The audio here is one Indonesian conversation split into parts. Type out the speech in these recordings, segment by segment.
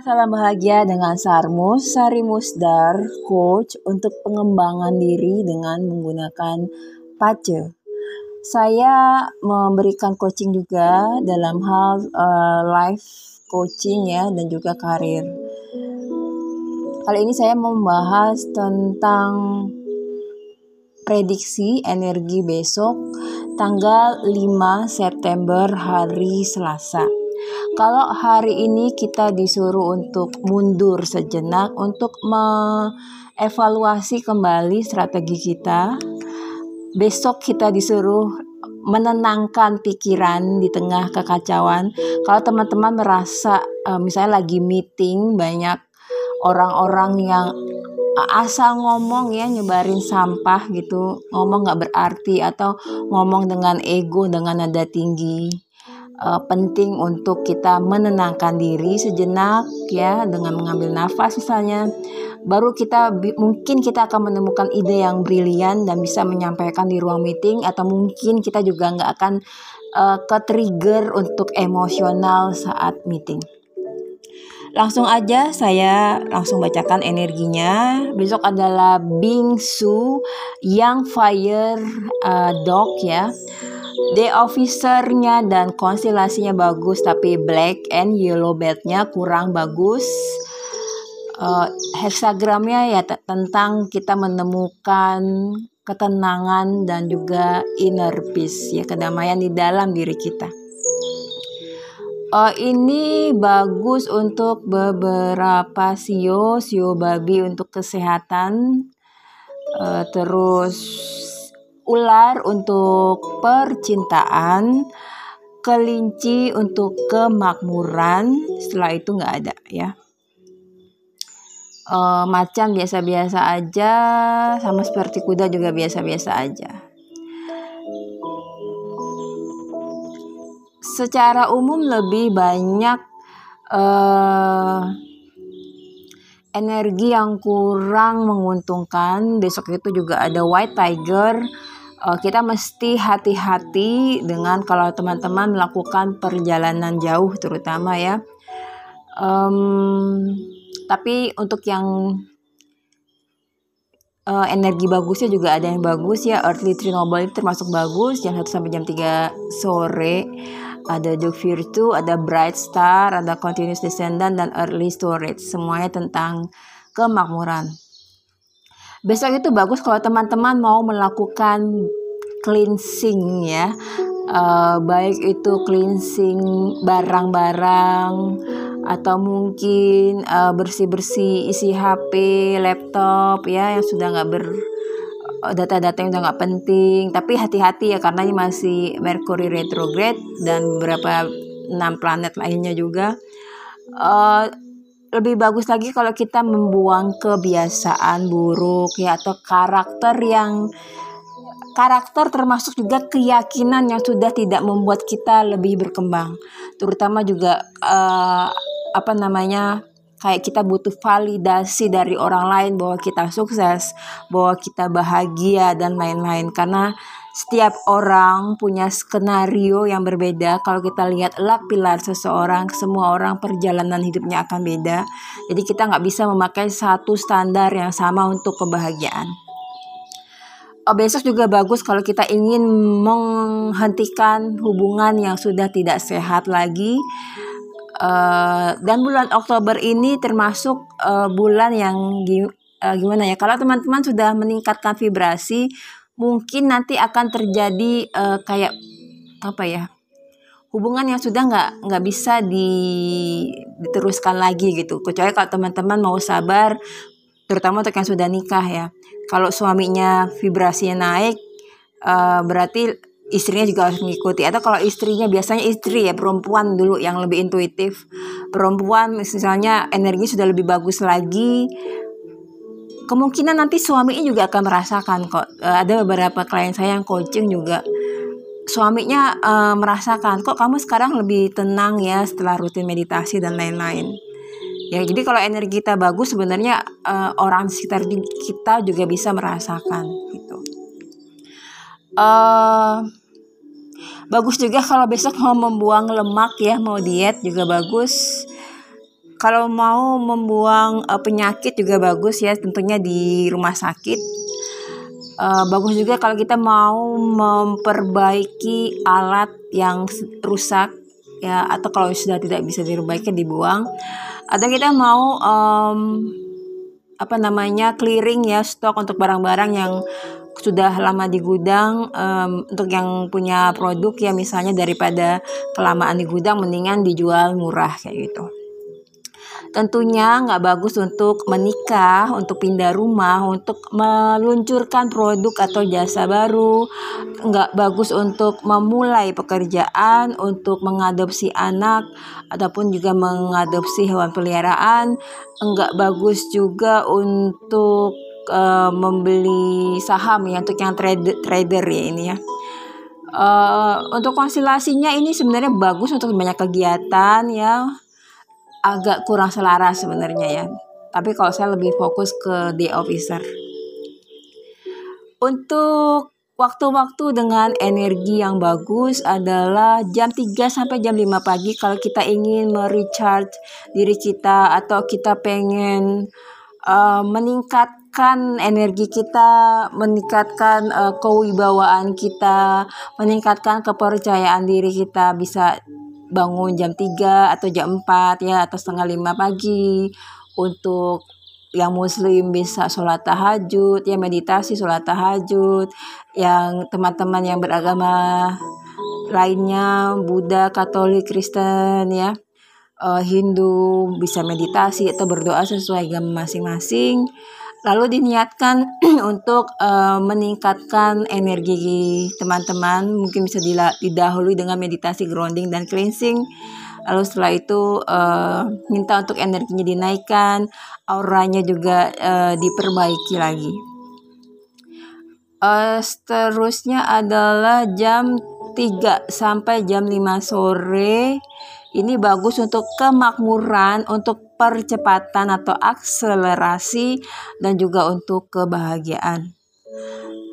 Salam bahagia dengan Sarmus, Sari Musdar, coach untuk pengembangan diri dengan menggunakan PACE. Saya memberikan coaching juga dalam hal uh, life coaching ya dan juga karir. Kali ini saya membahas tentang prediksi energi besok tanggal 5 September hari Selasa. Kalau hari ini kita disuruh untuk mundur sejenak untuk mengevaluasi kembali strategi kita, besok kita disuruh menenangkan pikiran di tengah kekacauan. Kalau teman-teman merasa uh, misalnya lagi meeting banyak orang-orang yang asal ngomong ya nyebarin sampah gitu ngomong nggak berarti atau ngomong dengan ego dengan nada tinggi uh, penting untuk kita menenangkan diri sejenak ya dengan mengambil nafas misalnya baru kita mungkin kita akan menemukan ide yang brilian dan bisa menyampaikan di ruang meeting atau mungkin kita juga nggak akan uh, ke trigger untuk emosional saat meeting. Langsung aja saya langsung bacakan energinya. Besok adalah Bingsu Yang Fire uh, Dog ya. Day officernya dan konstelasinya bagus tapi black and yellow bednya kurang bagus. Uh, hexagramnya ya tentang kita menemukan ketenangan dan juga inner peace ya kedamaian di dalam diri kita. Uh, ini bagus untuk beberapa sio, sio babi untuk kesehatan. Uh, terus ular untuk percintaan, kelinci untuk kemakmuran. Setelah itu nggak ada ya. Uh, macan biasa-biasa aja, sama seperti kuda juga biasa-biasa aja. Secara umum lebih banyak uh, energi yang kurang menguntungkan. Besok itu juga ada white tiger kita mesti hati-hati dengan kalau teman-teman melakukan perjalanan jauh terutama ya. Um, tapi untuk yang uh, energi bagusnya juga ada yang bagus ya. Earthly Tree Noble itu termasuk bagus jam 1 sampai jam 3 sore. Ada Duke Virtue, ada Bright Star, ada Continuous Descendant dan Early Storage. Semuanya tentang kemakmuran. Besok itu bagus kalau teman-teman mau melakukan cleansing ya. Uh, baik itu cleansing barang-barang atau mungkin uh, bersih-bersih isi HP, laptop ya yang sudah nggak ber eh, data-data yang udah nggak penting tapi hati-hati ya karena ini masih Mercury retrograde dan beberapa enam planet lainnya juga uh, lebih bagus lagi kalau kita membuang kebiasaan buruk ya atau karakter yang karakter termasuk juga keyakinan yang sudah tidak membuat kita lebih berkembang. Terutama juga uh, apa namanya kayak kita butuh validasi dari orang lain bahwa kita sukses, bahwa kita bahagia dan lain-lain. Karena setiap orang punya skenario yang berbeda. Kalau kita lihat lak pilar seseorang, semua orang perjalanan hidupnya akan beda. Jadi kita nggak bisa memakai satu standar yang sama untuk kebahagiaan. Oh, besok juga bagus kalau kita ingin menghentikan hubungan yang sudah tidak sehat lagi. Uh, dan bulan Oktober ini termasuk uh, bulan yang uh, gimana ya? Kalau teman-teman sudah meningkatkan vibrasi, mungkin nanti akan terjadi uh, kayak apa ya hubungan yang sudah nggak nggak bisa di, diteruskan lagi gitu. Kecuali kalau teman-teman mau sabar terutama untuk yang sudah nikah ya. Kalau suaminya vibrasinya naik uh, berarti istrinya juga harus mengikuti. Atau kalau istrinya biasanya istri ya perempuan dulu yang lebih intuitif. Perempuan misalnya energi sudah lebih bagus lagi kemungkinan nanti suaminya juga akan merasakan kok. Uh, ada beberapa klien saya yang coaching juga. Suaminya uh, merasakan kok kamu sekarang lebih tenang ya setelah rutin meditasi dan lain-lain? Ya jadi kalau energi kita bagus sebenarnya uh, orang sekitar kita juga bisa merasakan gitu. Uh, bagus juga kalau besok mau membuang lemak ya mau diet juga bagus kalau mau membuang uh, penyakit juga bagus ya tentunya di rumah sakit. Uh, bagus juga kalau kita mau memperbaiki alat yang rusak ya atau kalau sudah tidak bisa diperbaiki dibuang. Atau kita mau um, apa namanya clearing ya stok untuk barang-barang yang sudah lama di gudang um, untuk yang punya produk ya misalnya daripada kelamaan di gudang mendingan dijual murah kayak gitu tentunya nggak bagus untuk menikah, untuk pindah rumah, untuk meluncurkan produk atau jasa baru, nggak bagus untuk memulai pekerjaan, untuk mengadopsi anak, ataupun juga mengadopsi hewan peliharaan, nggak bagus juga untuk uh, membeli saham ya untuk yang trader trader ya ini ya. Uh, untuk konstelasinya ini sebenarnya bagus untuk banyak kegiatan ya agak kurang selaras sebenarnya ya. Tapi kalau saya lebih fokus ke day officer. Untuk waktu-waktu dengan energi yang bagus adalah jam 3 sampai jam 5 pagi kalau kita ingin merecharge diri kita atau kita pengen uh, meningkatkan energi kita, meningkatkan uh, kewibawaan kita, meningkatkan kepercayaan diri kita bisa bangun jam 3 atau jam 4 ya atau setengah 5 pagi. Untuk yang muslim bisa sholat tahajud ya meditasi sholat tahajud yang teman-teman yang beragama lainnya Buddha Katolik Kristen ya uh, Hindu bisa meditasi atau berdoa sesuai agama masing-masing lalu diniatkan untuk uh, meningkatkan energi teman-teman. Mungkin bisa didahului dengan meditasi grounding dan cleansing. Lalu setelah itu uh, minta untuk energinya dinaikkan. Auranya juga uh, diperbaiki lagi. Uh, seterusnya adalah jam 3 sampai jam 5 sore. Ini bagus untuk kemakmuran, untuk percepatan atau akselerasi dan juga untuk kebahagiaan.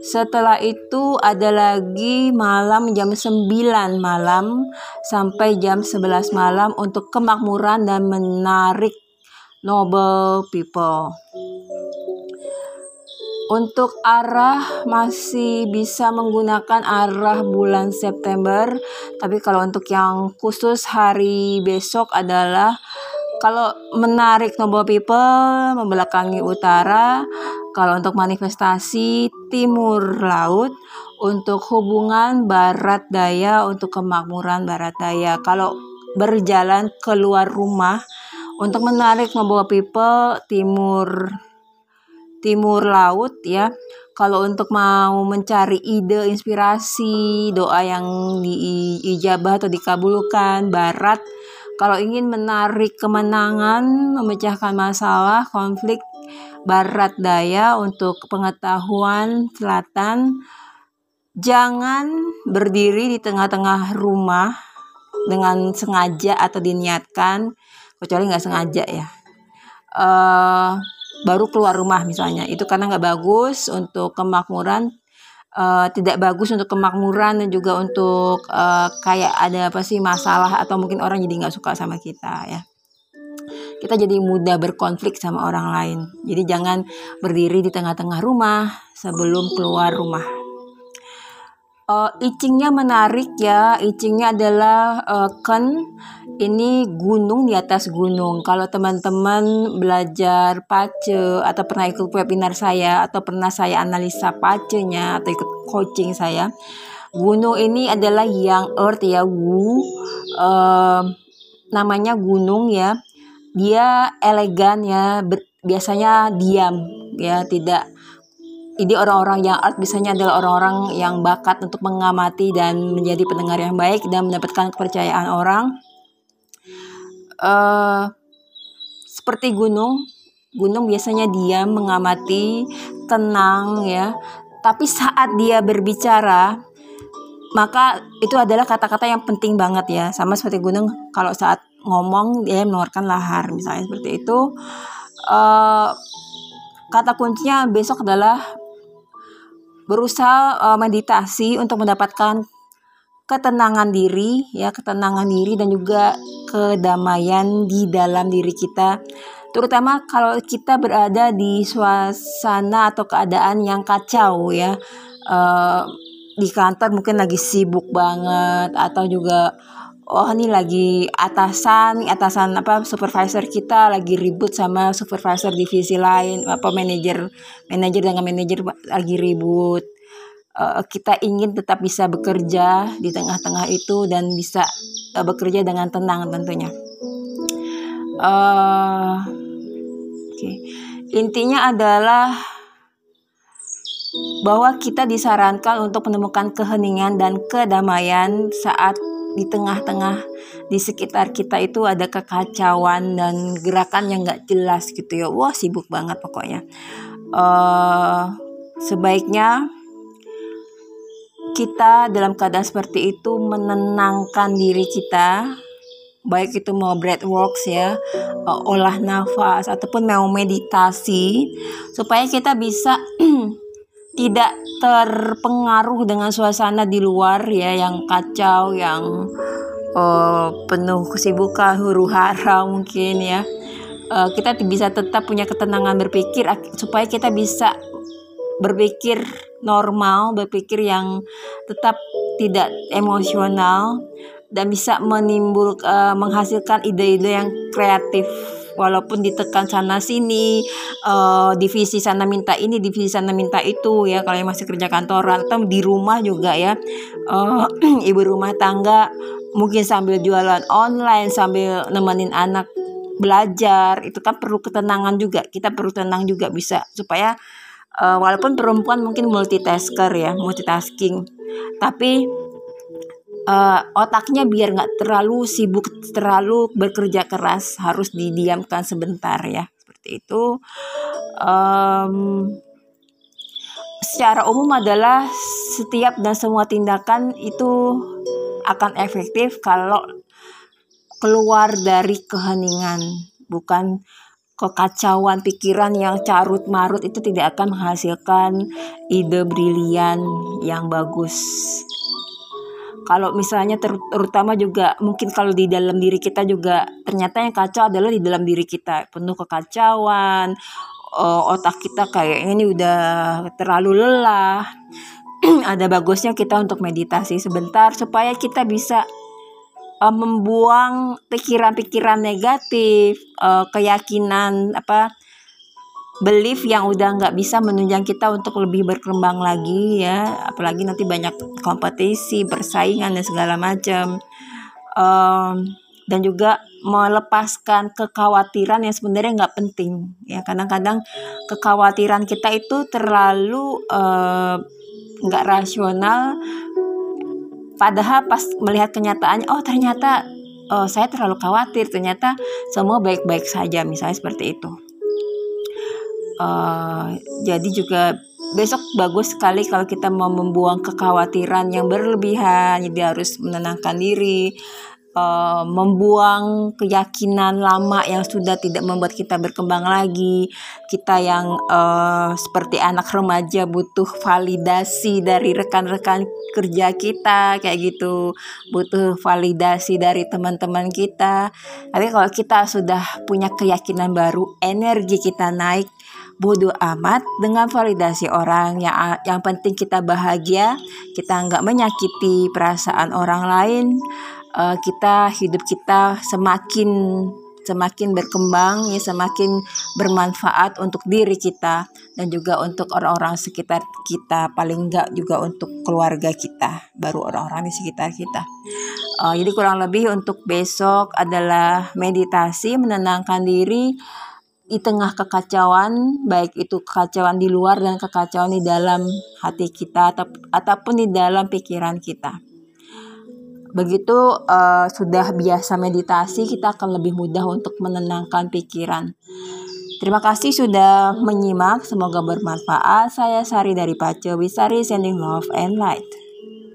Setelah itu ada lagi malam jam 9 malam sampai jam 11 malam untuk kemakmuran dan menarik noble people. Untuk arah masih bisa menggunakan arah bulan September, tapi kalau untuk yang khusus hari besok adalah kalau menarik noble people membelakangi utara, kalau untuk manifestasi timur laut, untuk hubungan barat daya, untuk kemakmuran barat daya. Kalau berjalan keluar rumah untuk menarik noble people timur timur laut ya. Kalau untuk mau mencari ide, inspirasi, doa yang diijabah atau dikabulkan, barat. Kalau ingin menarik kemenangan, memecahkan masalah, konflik, barat daya untuk pengetahuan selatan. Jangan berdiri di tengah-tengah rumah dengan sengaja atau diniatkan, kecuali nggak sengaja ya. Uh, baru keluar rumah misalnya itu karena nggak bagus untuk kemakmuran uh, tidak bagus untuk kemakmuran dan juga untuk uh, kayak ada apa sih masalah atau mungkin orang jadi nggak suka sama kita ya. Kita jadi mudah berkonflik sama orang lain. Jadi jangan berdiri di tengah-tengah rumah sebelum keluar rumah uh, itchingnya menarik ya itchingnya adalah uh, ken ini gunung di atas gunung. Kalau teman-teman belajar pace atau pernah ikut webinar saya atau pernah saya analisa pacenya atau ikut coaching saya, gunung ini adalah yang earth ya, wu. Uh, namanya gunung ya. Dia elegan ya, biasanya diam ya, tidak jadi orang-orang yang art biasanya adalah orang-orang yang bakat untuk mengamati dan menjadi pendengar yang baik dan mendapatkan kepercayaan orang. Uh, seperti gunung. Gunung biasanya dia mengamati tenang ya. Tapi saat dia berbicara maka itu adalah kata-kata yang penting banget ya. Sama seperti gunung kalau saat ngomong dia mengeluarkan lahar misalnya seperti itu. Uh, kata kuncinya besok adalah berusaha uh, meditasi untuk mendapatkan ketenangan diri ya ketenangan diri dan juga kedamaian di dalam diri kita. Terutama kalau kita berada di suasana atau keadaan yang kacau ya. Uh, di kantor mungkin lagi sibuk banget atau juga oh ini lagi atasan atasan apa supervisor kita lagi ribut sama supervisor divisi lain apa manajer manajer dengan manajer lagi ribut uh, kita ingin tetap bisa bekerja di tengah-tengah itu dan bisa uh, bekerja dengan tenang tentunya uh, okay. intinya adalah bahwa kita disarankan untuk menemukan keheningan dan kedamaian saat di tengah-tengah di sekitar kita itu ada kekacauan dan gerakan yang nggak jelas gitu ya. Wah sibuk banget pokoknya. Uh, sebaiknya kita dalam keadaan seperti itu menenangkan diri kita baik itu mau breathworks ya uh, olah nafas ataupun mau meditasi supaya kita bisa tidak terpengaruh dengan suasana di luar ya yang kacau yang uh, penuh kesibukan huru hara mungkin ya. Uh, kita bisa tetap punya ketenangan berpikir supaya kita bisa berpikir normal berpikir yang tetap tidak emosional dan bisa menimbul uh, menghasilkan ide-ide yang kreatif. Walaupun ditekan sana sini uh, divisi sana minta ini divisi sana minta itu ya. Kalau yang masih kerja kantoran atau di rumah juga ya. Uh, ibu rumah tangga mungkin sambil jualan online sambil nemenin anak belajar itu kan perlu ketenangan juga. Kita perlu tenang juga bisa supaya uh, walaupun perempuan mungkin multitasker ya multitasking. Tapi uh, otaknya biar nggak terlalu sibuk terlalu bekerja keras harus didiamkan sebentar ya seperti itu. Um, secara umum adalah setiap dan semua tindakan itu akan efektif kalau keluar dari keheningan bukan kekacauan pikiran yang carut marut itu tidak akan menghasilkan ide brilian yang bagus kalau misalnya ter, terutama juga mungkin kalau di dalam diri kita juga ternyata yang kacau adalah di dalam diri kita. Penuh kekacauan uh, otak kita kayak ini udah terlalu lelah. Ada bagusnya kita untuk meditasi sebentar supaya kita bisa uh, membuang pikiran-pikiran negatif uh, keyakinan apa belief yang udah nggak bisa menunjang kita untuk lebih berkembang lagi ya. Apalagi nanti banyak kompetisi persaingan dan segala macam. Um, dan juga melepaskan kekhawatiran yang sebenarnya nggak penting ya. Kadang-kadang kekhawatiran kita itu terlalu nggak uh, rasional. Padahal pas melihat kenyataannya oh ternyata oh, saya terlalu khawatir ternyata semua baik-baik saja misalnya seperti itu Uh, jadi juga besok bagus sekali kalau kita mau membuang kekhawatiran yang berlebihan. Jadi harus menenangkan diri uh, membuang keyakinan lama yang sudah tidak membuat kita berkembang lagi. Kita yang uh, seperti anak remaja butuh validasi dari rekan-rekan kerja kita kayak gitu. Butuh validasi dari teman-teman kita. Tapi kalau kita sudah punya keyakinan baru energi kita naik bodoh amat dengan validasi orang yang yang penting kita bahagia kita nggak menyakiti perasaan orang lain uh, kita hidup kita semakin semakin berkembang ya semakin bermanfaat untuk diri kita dan juga untuk orang-orang sekitar kita. Paling enggak juga untuk keluarga kita baru orang-orang di sekitar kita. Uh, jadi kurang lebih untuk besok adalah meditasi menenangkan diri di tengah kekacauan, baik itu kekacauan di luar dan kekacauan di dalam hati kita atau, ataupun di dalam pikiran kita. Begitu uh, sudah biasa meditasi, kita akan lebih mudah untuk menenangkan pikiran. Terima kasih sudah menyimak, semoga bermanfaat. Saya Sari dari Pace Wisari, sending love and light.